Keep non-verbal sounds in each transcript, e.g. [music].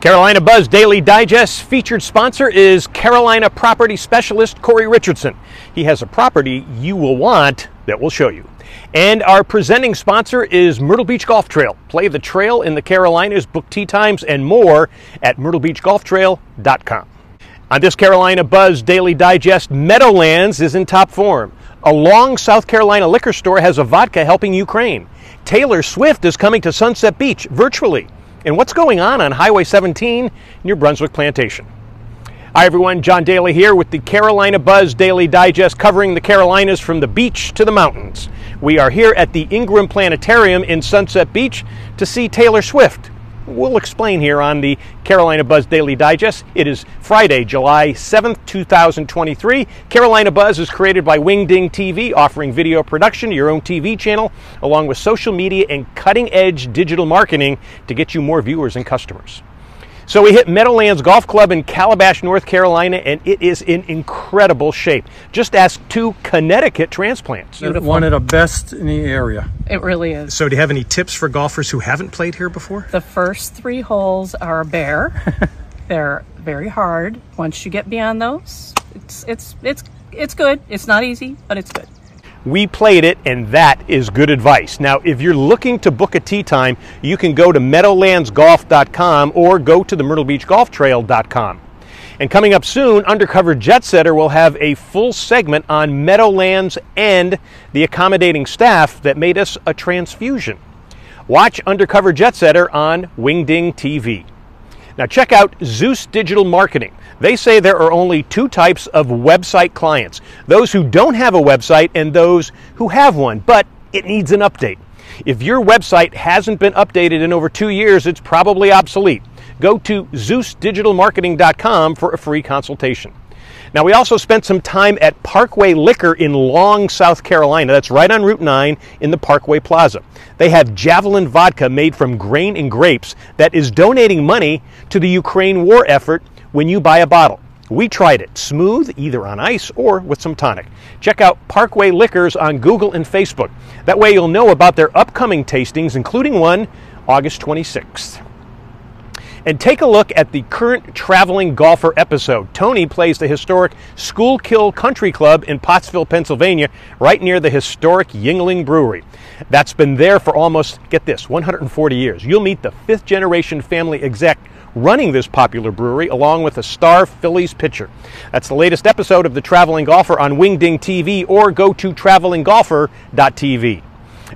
Carolina Buzz Daily Digest featured sponsor is Carolina property specialist Corey Richardson. He has a property you will want that we'll show you. And our presenting sponsor is Myrtle Beach Golf Trail. Play the trail in the Carolinas, book tee times and more at myrtlebeachgolftrail.com. On this Carolina Buzz Daily Digest, Meadowlands is in top form. A Longs South Carolina liquor store has a vodka helping Ukraine. Taylor Swift is coming to Sunset Beach virtually and what's going on on Highway 17 near Brunswick Plantation. Hi, everyone. John Daly here with the Carolina Buzz Daily Digest covering the Carolinas from the beach to the mountains. We are here at the Ingram Planetarium in Sunset Beach to see Taylor Swift we'll explain here on the Carolina Buzz Daily Digest. It is Friday, July 7th, 2023. Carolina Buzz is created by Wingding TV, offering video production to your own TV channel, along with social media and cutting edge digital marketing to get you more viewers and customers. So we hit Meadowlands Golf Club in Calabash, North Carolina, and it is in incredible shape. Just ask two Connecticut transplants. Beautiful. One of the best in the area. It really is. So do you have any tips for golfers who haven't played here before? The first three holes are bare. [laughs] They're very hard. Once you get beyond those, it's it's it's it's good. It's not easy, but it's good. We played it, and that is good advice. Now, if you're looking to book a tee time, you can go to meadowlandsgolf.com or go to the myrtlebeachgolftrail.com. And coming up soon, Undercover Jet Setter will have a full segment on Meadowlands and the accommodating staff that made us a transfusion. Watch Undercover Jet Setter on Wingding TV. Now, check out Zeus Digital Marketing. They say there are only two types of website clients those who don't have a website and those who have one, but it needs an update. If your website hasn't been updated in over two years, it's probably obsolete. Go to ZeusDigitalMarketing.com for a free consultation. Now, we also spent some time at Parkway Liquor in Longs, South Carolina. That's right on Route 9 in the Parkway Plaza. They have Javelin vodka made from grain and grapes that is donating money to the Ukraine war effort when you buy a bottle. We tried it smooth, either on ice or with some tonic. Check out Parkway Liquors on Google and Facebook. That way you'll know about their upcoming tastings, including one August 26th. And take a look at the current traveling golfer episode. Tony plays the historic Schuylkill Country Club in Pottsville, Pennsylvania, right near the historic Yuengling Brewery. That's been there for almost, get this, 140 years. You'll meet the fifth generation family exec running this popular brewery along with a star Phillies pitcher. That's the latest episode of The Traveling Golfer on Wingding TV or go to travelinggolfer.tv.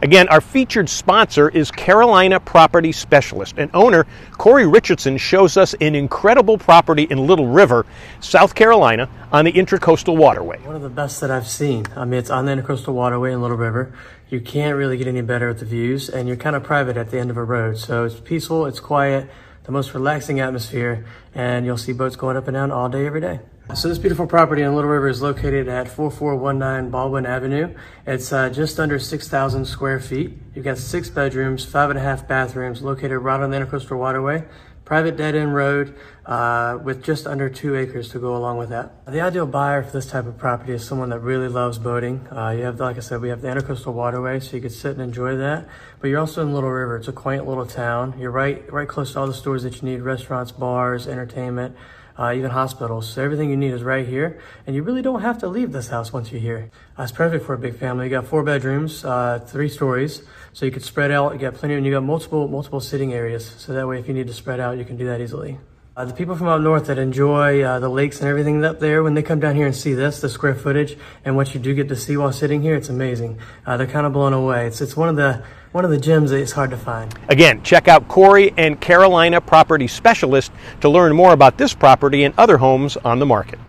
Again, our featured sponsor is Carolina Property Specialist, and owner Corey Richardson shows us an incredible property in Little River, South Carolina, on the Intracoastal Waterway. One of the best that I've seen. I mean, it's on the Intracoastal Waterway in Little River. You can't really get any better at the views, and you're kind of private at the end of a road. So it's peaceful, it's quiet, the most relaxing atmosphere, and you'll see boats going up and down all day, every day. So this beautiful property in Little River is located at 4419 Baldwin Avenue. It's uh, just under 6,000 square feet. You've got six bedrooms, five and a half bathrooms, located right on the Intercoastal Waterway. Private dead-end road uh, with just under two acres to go along with that. The ideal buyer for this type of property is someone that really loves boating. Uh, you have, like I said, we have the Intercoastal Waterway, so you could sit and enjoy that. But you're also in Little River. It's a quaint little town. You're right, right close to all the stores that you need: restaurants, bars, entertainment uh, even hospitals. So everything you need is right here. And you really don't have to leave this house once you're here. Uh, it's perfect for a big family. You got four bedrooms, uh, three stories. So you could spread out. You got plenty, and you got multiple, multiple sitting areas. So that way, if you need to spread out, you can do that easily. Uh, the people from up north that enjoy uh, the lakes and everything up there, when they come down here and see this, the square footage, and what you do get to see while sitting here, it's amazing. Uh, they're kind of blown away. It's, it's one of the one of the gems that is hard to find. Again, check out Corey and Carolina Property Specialist to learn more about this property and other homes on the market.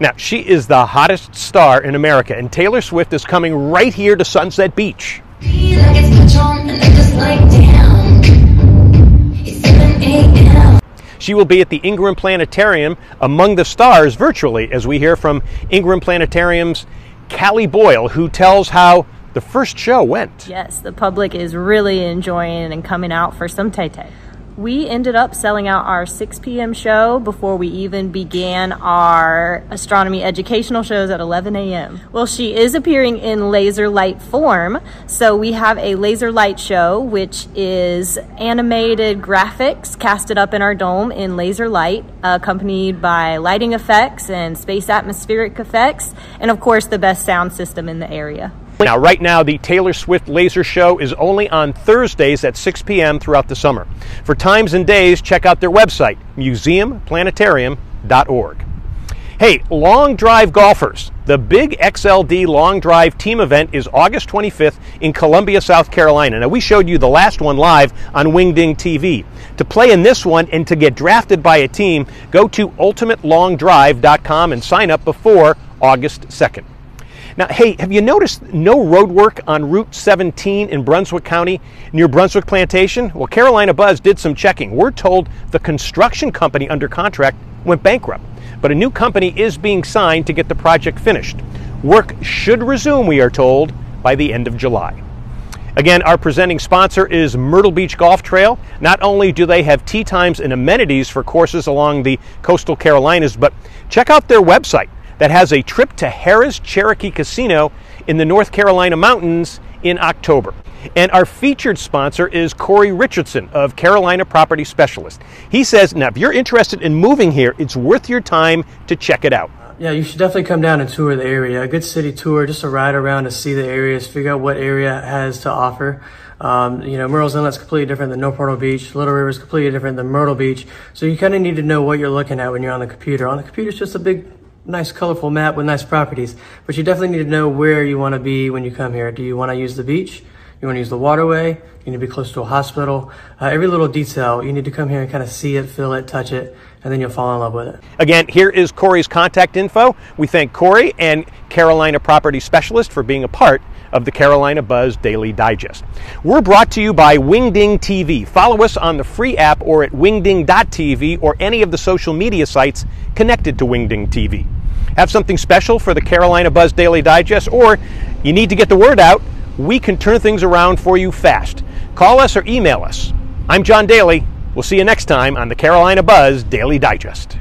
Now, she is the hottest star in America, and Taylor Swift is coming right here to Sunset Beach. She will be at the Ingram Planetarium among the stars virtually, as we hear from Ingram Planetarium's Callie Boyle, who tells how the first show went. Yes, the public is really enjoying and coming out for some Tay Tay. We ended up selling out our 6 p.m. show before we even began our astronomy educational shows at 11 a.m. Well, she is appearing in laser light form. So we have a laser light show, which is animated graphics casted up in our dome in laser light, accompanied by lighting effects and space atmospheric effects, and of course, the best sound system in the area. Now, right now, the Taylor Swift Laser Show is only on Thursdays at 6 p.m. throughout the summer. For times and days, check out their website, museumplanetarium.org. Hey, long drive golfers. The Big XLD Long Drive Team event is August 25th in Columbia, South Carolina. Now, we showed you the last one live on Wingding TV. To play in this one and to get drafted by a team, go to ultimatelongdrive.com and sign up before August 2nd. Now, hey, have you noticed no road work on Route 17 in Brunswick County near Brunswick Plantation? Well, Carolina Buzz did some checking. We're told the construction company under contract went bankrupt, but a new company is being signed to get the project finished. Work should resume, we are told, by the end of July. Again, our presenting sponsor is Myrtle Beach Golf Trail. Not only do they have tee times and amenities for courses along the coastal Carolinas, but check out their website that has a trip to Harrah's Cherokee Casino in the North Carolina mountains in October. And our featured sponsor is Corey Richardson of Carolina Property Specialist. He says, now, if you're interested in moving here, it's worth your time to check it out. Yeah, you should definitely come down and tour the area. A good city tour, just a ride around to see the areas, figure out what area has to offer. Um, you know, Murrells Inlet's completely different than North Myrtle Beach. Little River is completely different than Myrtle Beach. So you kind of need to know what you're looking at when you're on the computer. On the computer, it's just a big nice colorful map with nice properties, but you definitely need to know where you want to be when you come here. Do you want to use the beach? You want to use the waterway? You need to be close to a hospital. Uh, every little detail, you need to come here and kind of see it, feel it, touch it, and then you'll fall in love with it. Again, here is Corey's contact info. We thank Corey and Carolina Property Specialist for being a part of the Carolina Buzz Daily Digest. We're brought to you by Wingding TV. Follow us on the free app or at wingding.tv or any of the social media sites connected to Wingding TV. Have something special for the Carolina Buzz Daily Digest or you need to get the word out, we can turn things around for you fast. Call us or email us. I'm John Daly. We'll see you next time on the Carolina Buzz Daily Digest.